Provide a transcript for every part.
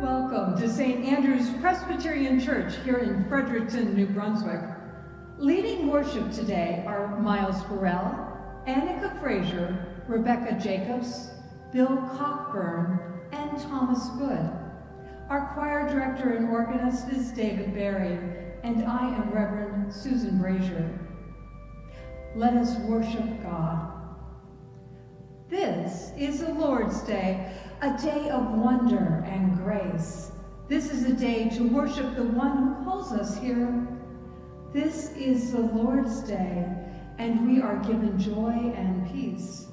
Welcome to St. Andrew's Presbyterian Church here in Fredericton, New Brunswick. Leading worship today are Miles Burrell, Annika Fraser, Rebecca Jacobs, Bill Cockburn, and Thomas Good. Our choir director and organist is David Barry, and I am Reverend Susan Brazier. Let us worship God. This is the Lord's Day, a day of wonder and grace. This is a day to worship the one who calls us here. This is the Lord's Day, and we are given joy and peace.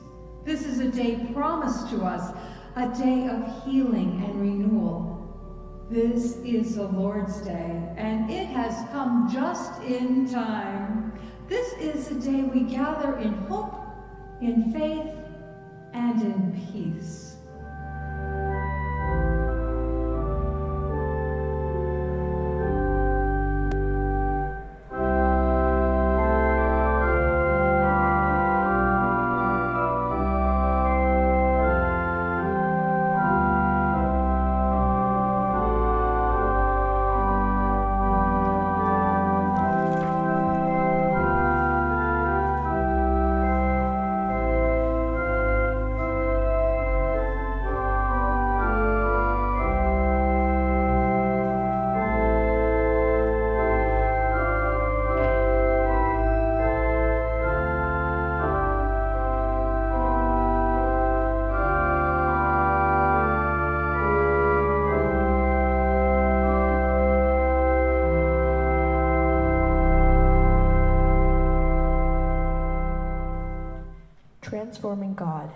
This is a day promised to us, a day of healing and renewal. This is the Lord's Day, and it has come just in time. This is the day we gather in hope, in faith, and in peace. Transforming God.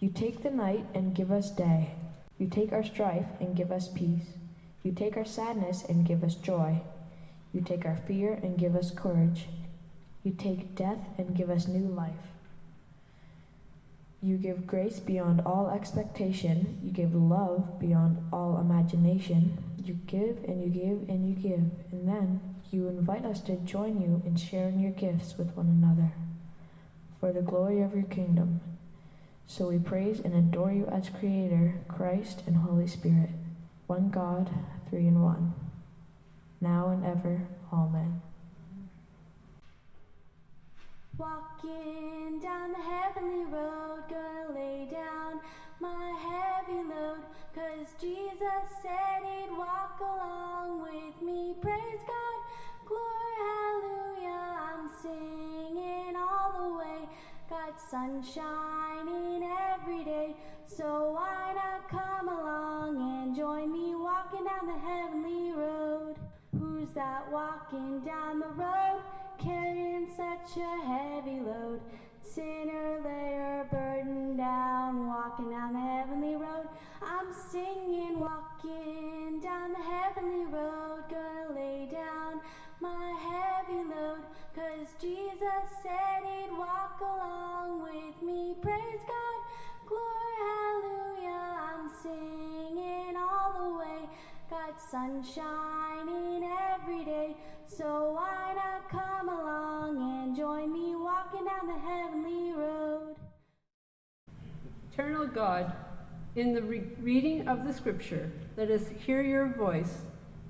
You take the night and give us day. You take our strife and give us peace. You take our sadness and give us joy. You take our fear and give us courage. You take death and give us new life. You give grace beyond all expectation. You give love beyond all imagination. You give and you give and you give. And then you invite us to join you in sharing your gifts with one another for the glory of your kingdom. So we praise and adore you as Creator, Christ, and Holy Spirit, one God, three in one, now and ever. Amen. Walking down the heavenly road, gonna lay down my heavy load, cause Jesus said he'd walk shining every day, so why not come along and join me walking down the heavenly road? Who's that walking down the road, carrying such a shining every day. So why not come along and join me walking down the heavenly road? Eternal God, in the re- reading of the scripture, let us hear your voice.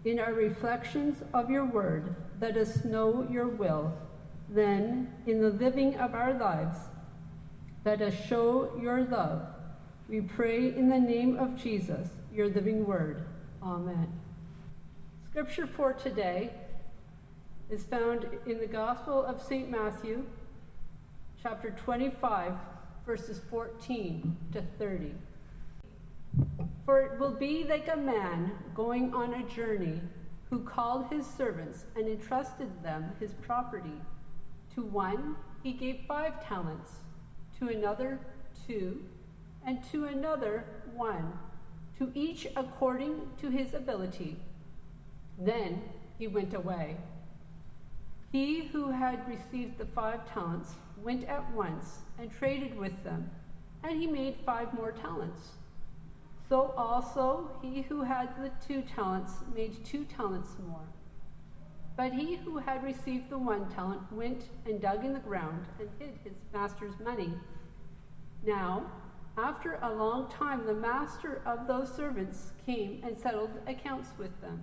In our reflections of your word, let us know your will. Then, in the living of our lives, let us show your love. We pray in the name of Jesus, your living word. Amen. Scripture for today is found in the Gospel of St. Matthew, chapter 25, verses 14 to 30. For it will be like a man going on a journey who called his servants and entrusted them his property. To one he gave five talents, to another two, and to another one, to each according to his ability. Then he went away. He who had received the five talents went at once and traded with them, and he made five more talents. So also he who had the two talents made two talents more. But he who had received the one talent went and dug in the ground and hid his master's money. Now, After a long time, the master of those servants came and settled accounts with them.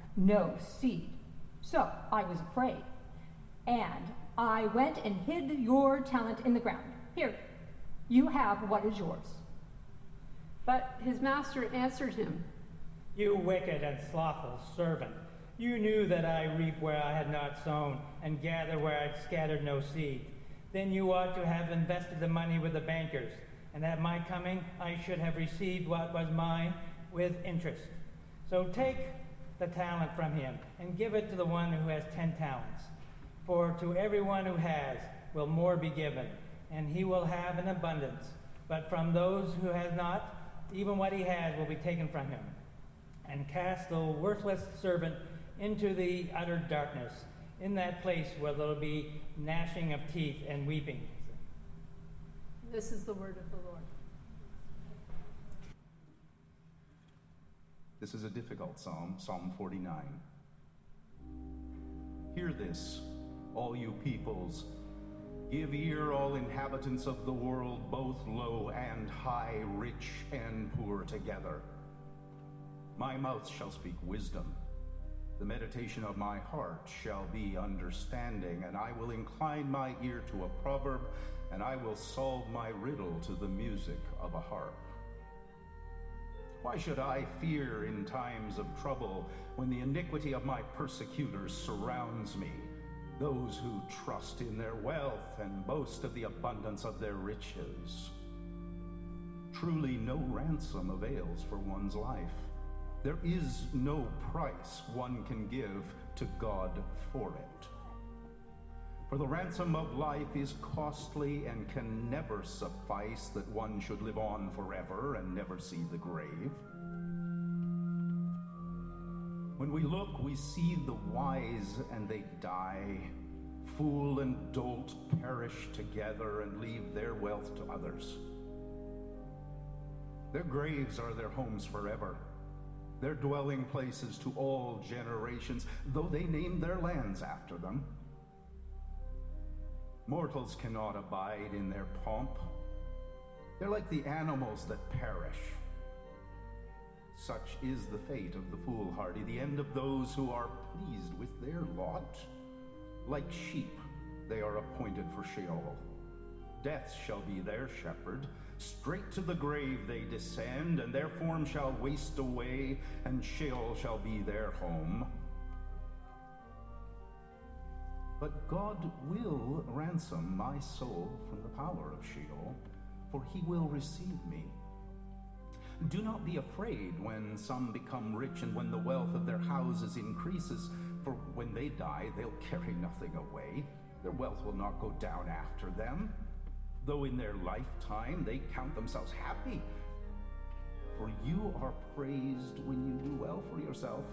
no seed. So I was afraid. And I went and hid your talent in the ground. Here, you have what is yours. But his master answered him, You wicked and slothful servant. You knew that I reap where I had not sown and gather where I had scattered no seed. Then you ought to have invested the money with the bankers and at my coming I should have received what was mine with interest. So take the talent from him and give it to the one who has ten talents. For to everyone who has will more be given, and he will have an abundance. But from those who has not, even what he has will be taken from him. And cast the worthless servant into the utter darkness, in that place where there will be gnashing of teeth and weeping. This is the word of the Lord. This is a difficult psalm, Psalm 49. Hear this, all you peoples. Give ear, all inhabitants of the world, both low and high, rich and poor together. My mouth shall speak wisdom. The meditation of my heart shall be understanding, and I will incline my ear to a proverb and I will solve my riddle to the music of a harp. Why should I fear in times of trouble when the iniquity of my persecutors surrounds me? Those who trust in their wealth and boast of the abundance of their riches. Truly, no ransom avails for one's life. There is no price one can give to God for it. For the ransom of life is costly and can never suffice that one should live on forever and never see the grave. When we look, we see the wise and they die. Fool and dolt perish together and leave their wealth to others. Their graves are their homes forever, their dwelling places to all generations, though they name their lands after them. Mortals cannot abide in their pomp. They're like the animals that perish. Such is the fate of the foolhardy, the end of those who are pleased with their lot. Like sheep, they are appointed for Sheol. Death shall be their shepherd. Straight to the grave they descend, and their form shall waste away, and Sheol shall be their home. But God will ransom my soul from the power of Sheol, for he will receive me. Do not be afraid when some become rich and when the wealth of their houses increases, for when they die, they'll carry nothing away. Their wealth will not go down after them, though in their lifetime they count themselves happy. For you are praised when you do well for yourself.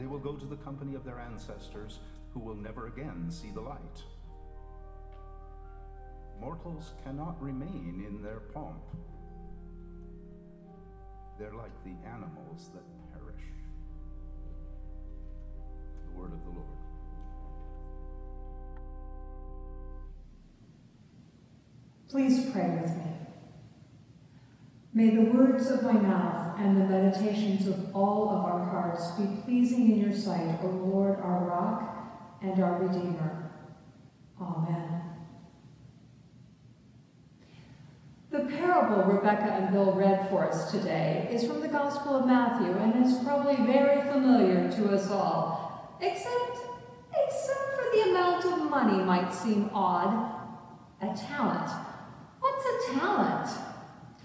They will go to the company of their ancestors who will never again see the light. Mortals cannot remain in their pomp. They're like the animals that perish. The word of the Lord. Please pray with me. May the words of my mouth and the meditations of all of our hearts be pleasing in your sight, O Lord, our rock and our redeemer. Amen. The parable Rebecca and Bill read for us today is from the Gospel of Matthew and is probably very familiar to us all, except, except for the amount of money might seem odd. A talent. What's a talent?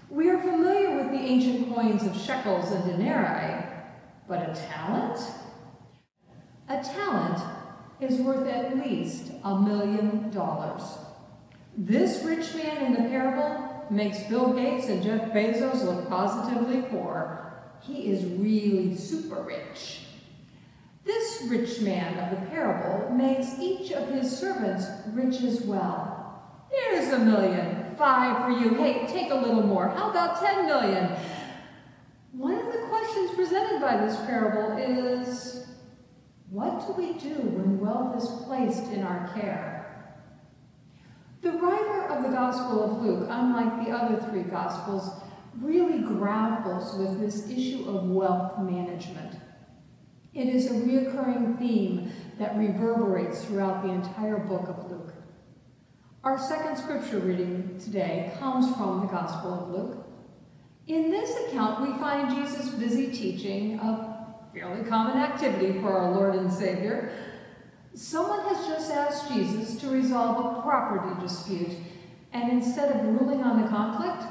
We are familiar with the ancient coins of shekels and denarii, but a talent? A talent is worth at least a million dollars. This rich man in the parable makes Bill Gates and Jeff Bezos look positively poor. He is really super rich. This rich man of the parable makes each of his servants rich as well. Here's a million, five for you. Hey, take a little more. How about 10 million? One of the questions presented by this parable is, what do we do when wealth is placed in our care? The writer of the Gospel of Luke, unlike the other three Gospels, really grapples with this issue of wealth management. It is a reoccurring theme that reverberates throughout the entire book of Luke. Our second scripture reading today comes from the Gospel of Luke. In this account, we find Jesus busy teaching, a fairly common activity for our Lord and Savior, Someone has just asked Jesus to resolve a property dispute, and instead of ruling on the conflict,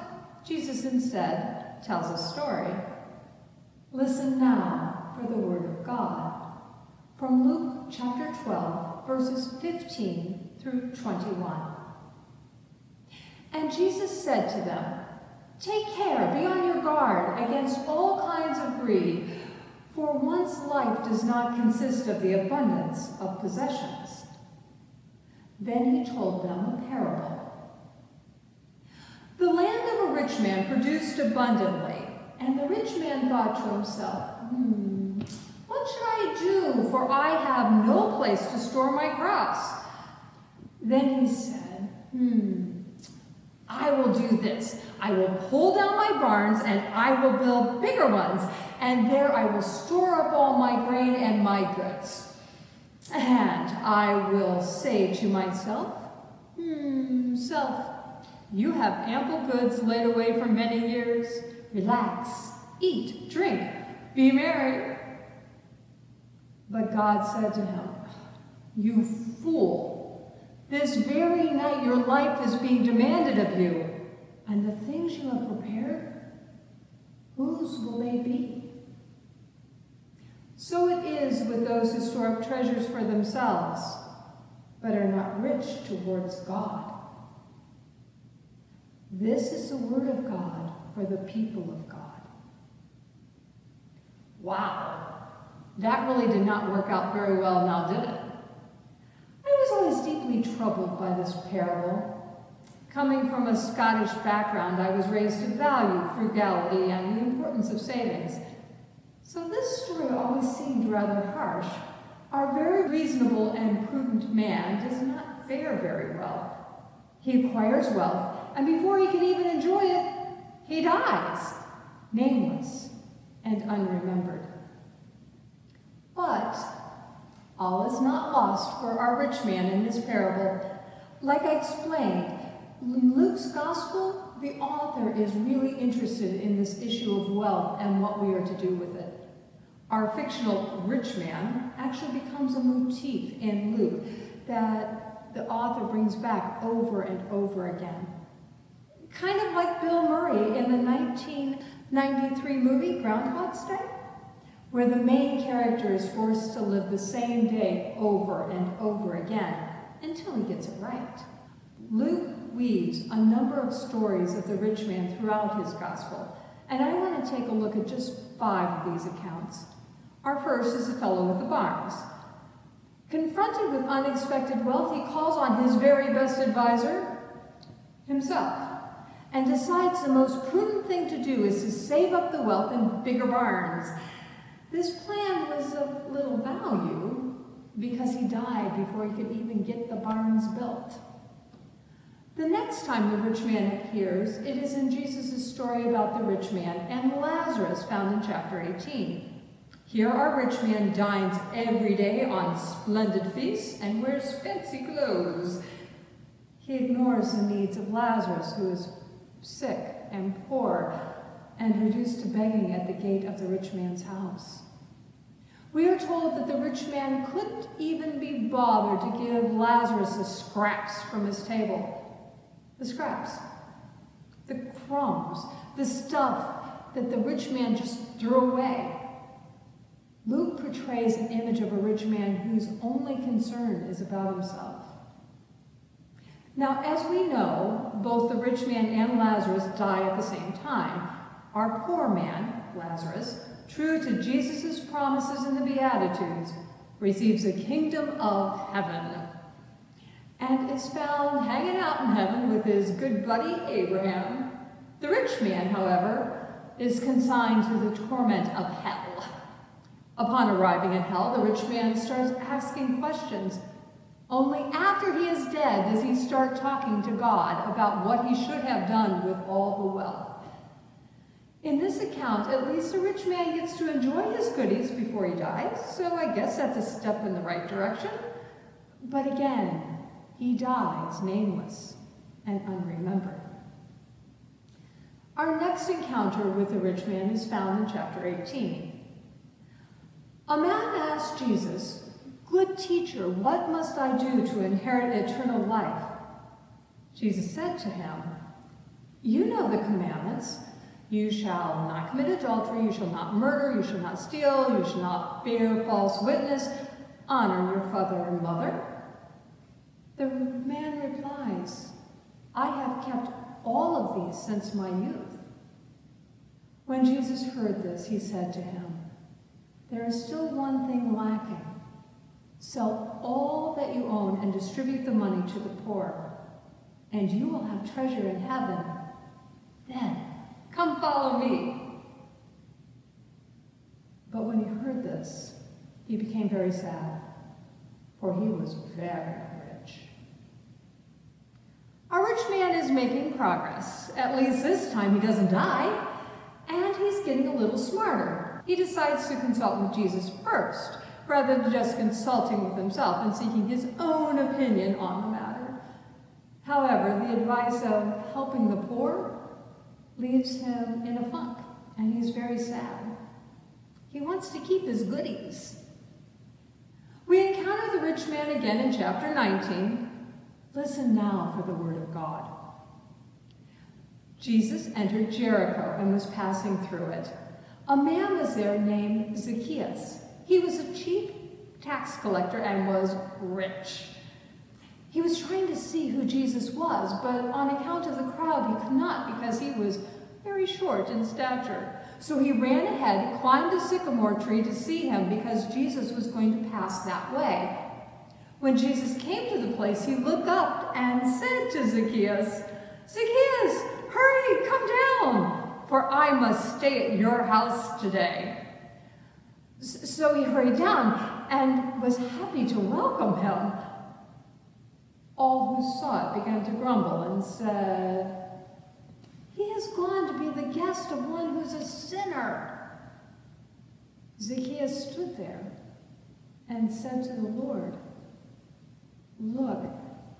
Jesus instead tells a story. Listen now for the word of God. From Luke chapter 12, verses 15 through 21. And Jesus said to them, Take care, be on your guard against all kinds of greed for one's life does not consist of the abundance of possessions. Then he told them a parable. The land of a rich man produced abundantly, and the rich man thought to himself, hmm, what should I do, for I have no place to store my crops? Then he said, hmm, I will do this. I will pull down my barns and I will build bigger ones, and there I will store up all my grain and my goods. And I will say to myself, Hmm, self, you have ample goods laid away for many years. Relax, eat, drink, be merry. But God said to him, You fool, this very night your life is being demanded of you, and the things you have prepared, whose will they be? So it is with those who store up treasures for themselves, but are not rich towards God. This is the word of God for the people of God. Wow, that really did not work out very well now, did it? I was always deeply troubled by this parable. Coming from a Scottish background, I was raised to value frugality and the importance of savings. So this story always seemed rather harsh. Our very reasonable and prudent man does not fare very well. He acquires wealth, and before he can even enjoy it, he dies, nameless and unremembered. But all is not lost for our rich man in this parable. Like I explained, in Luke's gospel, the author is really interested in this issue of wealth and what we are to do with it. Our fictional rich man actually becomes a motif in Luke that the author brings back over and over again. Kind of like Bill Murray in the 1993 movie Groundhog's Day where the main character is forced to live the same day over and over again until he gets it right. Luke weaves a number of stories of the rich man throughout his gospel, and I want to take a look at just five of these accounts. Our first is the fellow with the barns. Confronted with unexpected wealth, he calls on his very best advisor, himself, and decides the most prudent thing to do is to save up the wealth in bigger barns this plan was of little value because he died before he could even get the barns built. The next time the rich man appears, it is in Jesus' story about the rich man and Lazarus found in chapter 18. Here our rich man dines every day on splendid feasts and wears fancy clothes. He ignores the needs of Lazarus, who is sick and poor, and reduced to begging at the gate of the rich man's house. We are told that the rich man couldn't even be bothered to give Lazarus the scraps from his table. The scraps, the crumbs, the stuff that the rich man just threw away. Luke portrays an image of a rich man whose only concern is about himself. Now, as we know, both the rich man and Lazarus die at the same time. Our poor man, Lazarus, true to Jesus' promises in the Beatitudes, receives the kingdom of heaven and is found hanging out in heaven with his good buddy Abraham. The rich man, however, is consigned to the torment of hell. Upon arriving in hell, the rich man starts asking questions. Only after he is dead does he start talking to God about what he should have done with all the wealth. In this account, at least the rich man gets to enjoy his goodies before he dies, so I guess that's a step in the right direction. But again, he dies nameless and unremembered. Our next encounter with the rich man is found in chapter 18. A man asked Jesus, Good teacher, what must I do to inherit eternal life? Jesus said to him, You know the commandments. You shall not commit adultery, you shall not murder, you shall not steal, you shall not bear false witness, honor your father and mother. The man replies, I have kept all of these since my youth. When Jesus heard this, he said to him, There is still one thing lacking. Sell all that you own and distribute the money to the poor, and you will have treasure in heaven. Then Come follow me. But when he heard this, he became very sad, for he was very rich. Our rich man is making progress. At least this time he doesn't die, and he's getting a little smarter. He decides to consult with Jesus first, rather than just consulting with himself and seeking his own opinion on the matter. However, the advice of helping the poor leaves him in a funk, and he's very sad. He wants to keep his goodies. We encounter the rich man again in chapter 19. Listen now for the word of God. Jesus entered Jericho and was passing through it. A man was there named Zacchaeus. He was a chief tax collector and was rich. He was trying to see who Jesus was, but on account of the crowd, he could not because he was very short in stature. So he ran ahead, climbed a sycamore tree to see him because Jesus was going to pass that way. When Jesus came to the place, he looked up and said to Zacchaeus, Zacchaeus, hurry, come down, for I must stay at your house today. So he hurried down and was happy to welcome him. All who saw it began to grumble and said, He has gone to be the guest of one who's a sinner. Zacchaeus stood there and said to the Lord, Look,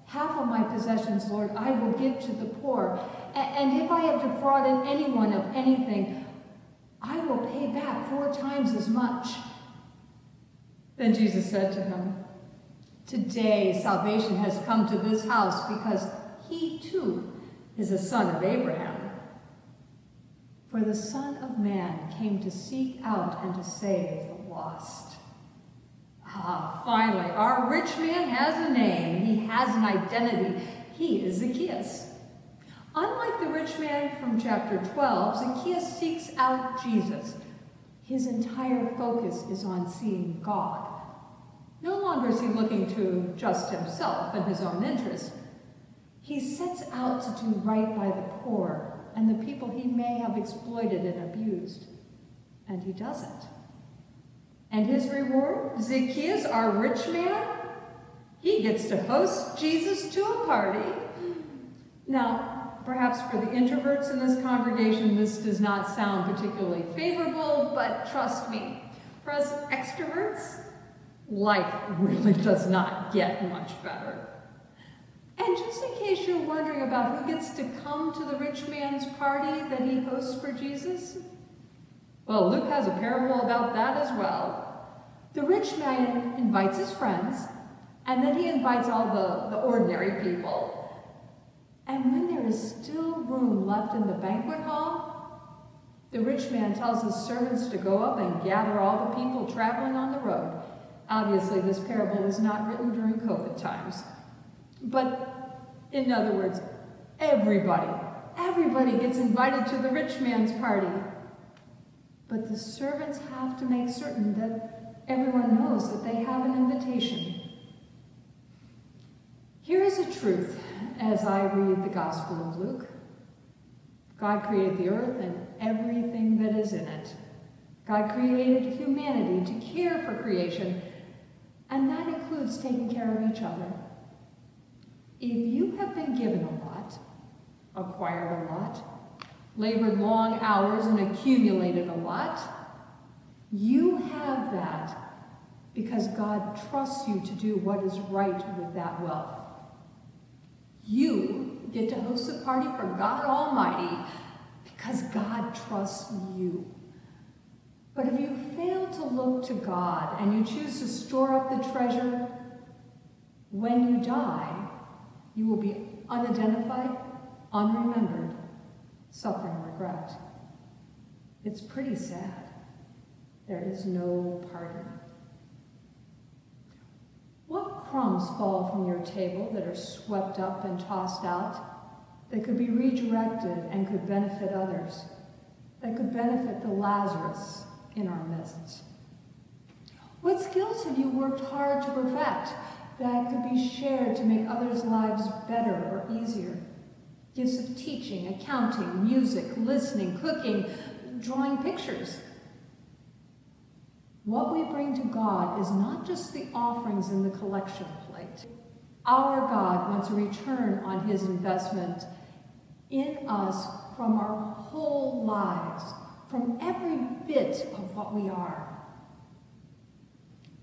half of my possessions, Lord, I will give to the poor. And if I have defrauded anyone of anything, I will pay back four times as much. Then Jesus said to him, Today salvation has come to this house because he too is a son of Abraham. For the Son of Man came to seek out and to save the lost. Ah, finally, our rich man has a name. He has an identity. He is Zacchaeus. Unlike the rich man from chapter 12, Zacchaeus seeks out Jesus. His entire focus is on seeing God. No longer is he looking to just himself and his own interests. He sets out to do right by the poor and the people he may have exploited and abused. And he doesn't. And his reward? Zacchaeus, our rich man, he gets to host Jesus to a party. Now, perhaps for the introverts in this congregation, this does not sound particularly favorable, but trust me, for us extroverts, life really does not get much better. And just in case you're wondering about who gets to come to the rich man's party that he hosts for Jesus, well, Luke has a parable about that as well. The rich man invites his friends, and then he invites all the, the ordinary people. And when there is still room left in the banquet hall, the rich man tells his servants to go up and gather all the people traveling on the road. Obviously, this parable was not written during COVID times. But in other words, everybody, everybody gets invited to the rich man's party. But the servants have to make certain that everyone knows that they have an invitation. Here is a truth as I read the Gospel of Luke. God created the earth and everything that is in it. God created humanity to care for creation, and that includes taking care of each other. If you have been given a lot, acquired a lot, labored long hours, and accumulated a lot, you have that because God trusts you to do what is right with that wealth. You get to host a party for God Almighty because God trusts you. But if you fail to look to God and you choose to store up the treasure, when you die, you will be unidentified, unremembered, suffering regret. It's pretty sad. There is no pardon. What crumbs fall from your table that are swept up and tossed out, that could be redirected and could benefit others, that could benefit the Lazarus in our midst? What skills have you worked hard to perfect that could be shared to make others' lives better or easier? Gifts of teaching, accounting, music, listening, cooking, drawing pictures. What we bring to God is not just the offerings in the collection plate. Our God wants a return on his investment in us from our whole lives, from every bit of what we are.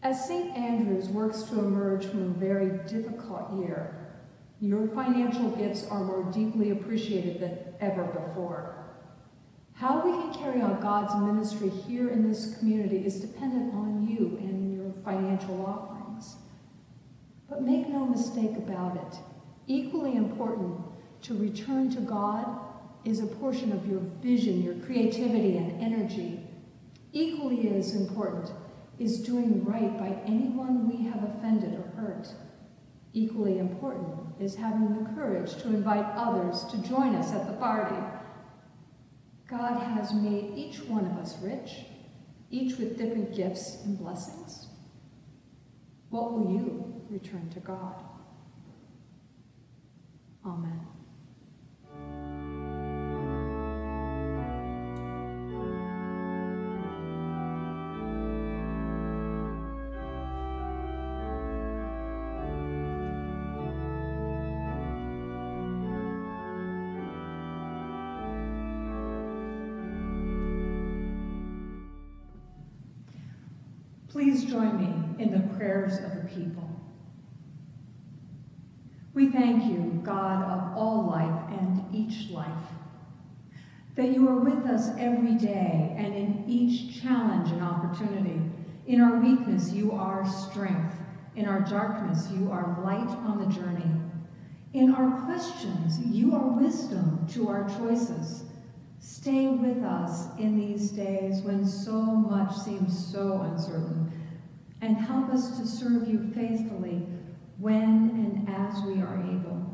As St. Andrews works to emerge from a very difficult year, your financial gifts are more deeply appreciated than ever before. How we can carry out God's ministry here in this community is dependent on you and your financial offerings. But make no mistake about it. Equally important to return to God is a portion of your vision, your creativity, and energy. Equally as important is doing right by anyone we have offended or hurt. Equally important is having the courage to invite others to join us at the party. God has made each one of us rich, each with different gifts and blessings. What will you return to God? Amen. Please join me in the prayers of the people. We thank you, God of all life and each life, that you are with us every day and in each challenge and opportunity. In our weakness, you are strength. In our darkness, you are light on the journey. In our questions, you are wisdom to our choices. Stay with us in these days when so much seems so uncertain, and help us to serve you faithfully when and as we are able.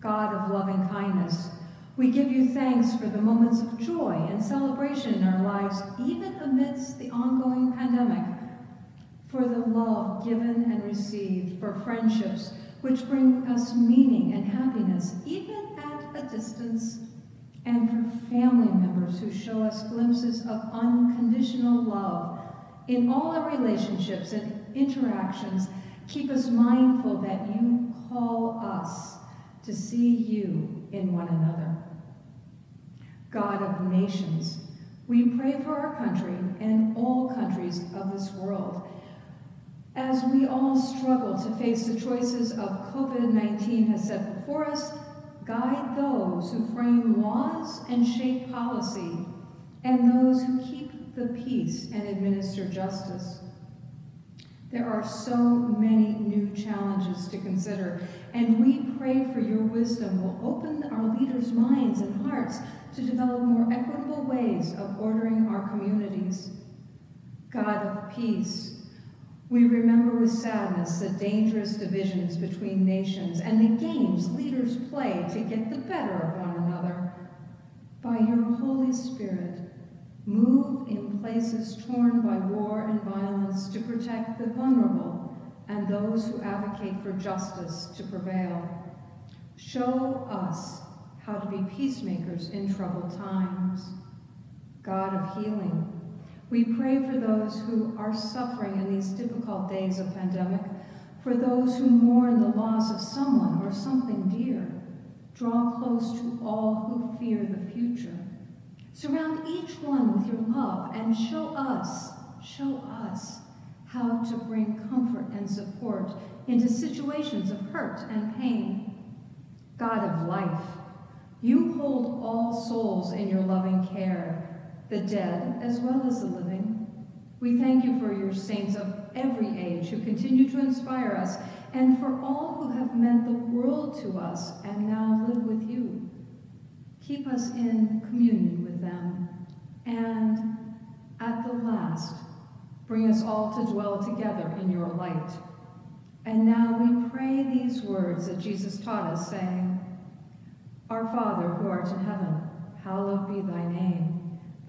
God of loving kindness, we give you thanks for the moments of joy and celebration in our lives, even amidst the ongoing pandemic, for the love given and received, for friendships which bring us meaning and happiness, even at a distance and for family members who show us glimpses of unconditional love in all our relationships and interactions. Keep us mindful that you call us to see you in one another. God of nations, we pray for our country and all countries of this world. As we all struggle to face the choices of COVID 19 has set before us, guide those who frame laws and shape policy, and those who keep the peace and administer justice. There are so many new challenges to consider, and we pray for your wisdom will open our leaders' minds and hearts to develop more equitable ways of ordering our communities. God of peace, we remember with sadness the dangerous divisions between nations and the games leaders play to get the better of one another. By your Holy Spirit, move in places torn by war and violence to protect the vulnerable and those who advocate for justice to prevail. Show us how to be peacemakers in troubled times. God of healing, we pray for those who are suffering in these difficult days of pandemic, for those who mourn the loss of someone or something dear. Draw close to all who fear the future. Surround each one with your love and show us, show us how to bring comfort and support into situations of hurt and pain. God of life, you hold all souls in your loving care the dead as well as the living. We thank you for your saints of every age who continue to inspire us, and for all who have meant the world to us and now live with you. Keep us in communion with them, and at the last, bring us all to dwell together in your light. And now we pray these words that Jesus taught us, saying, Our Father who art in heaven, hallowed be thy name.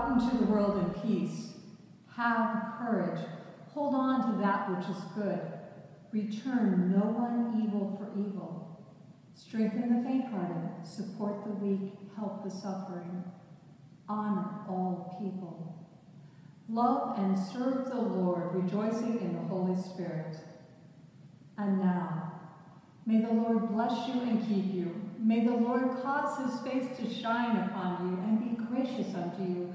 Out into the world in peace. Have courage. Hold on to that which is good. Return no one evil for evil. Strengthen the faint-hearted. Support the weak. Help the suffering. Honor all people. Love and serve the Lord, rejoicing in the Holy Spirit. And now, may the Lord bless you and keep you. May the Lord cause his face to shine upon you and be gracious unto you.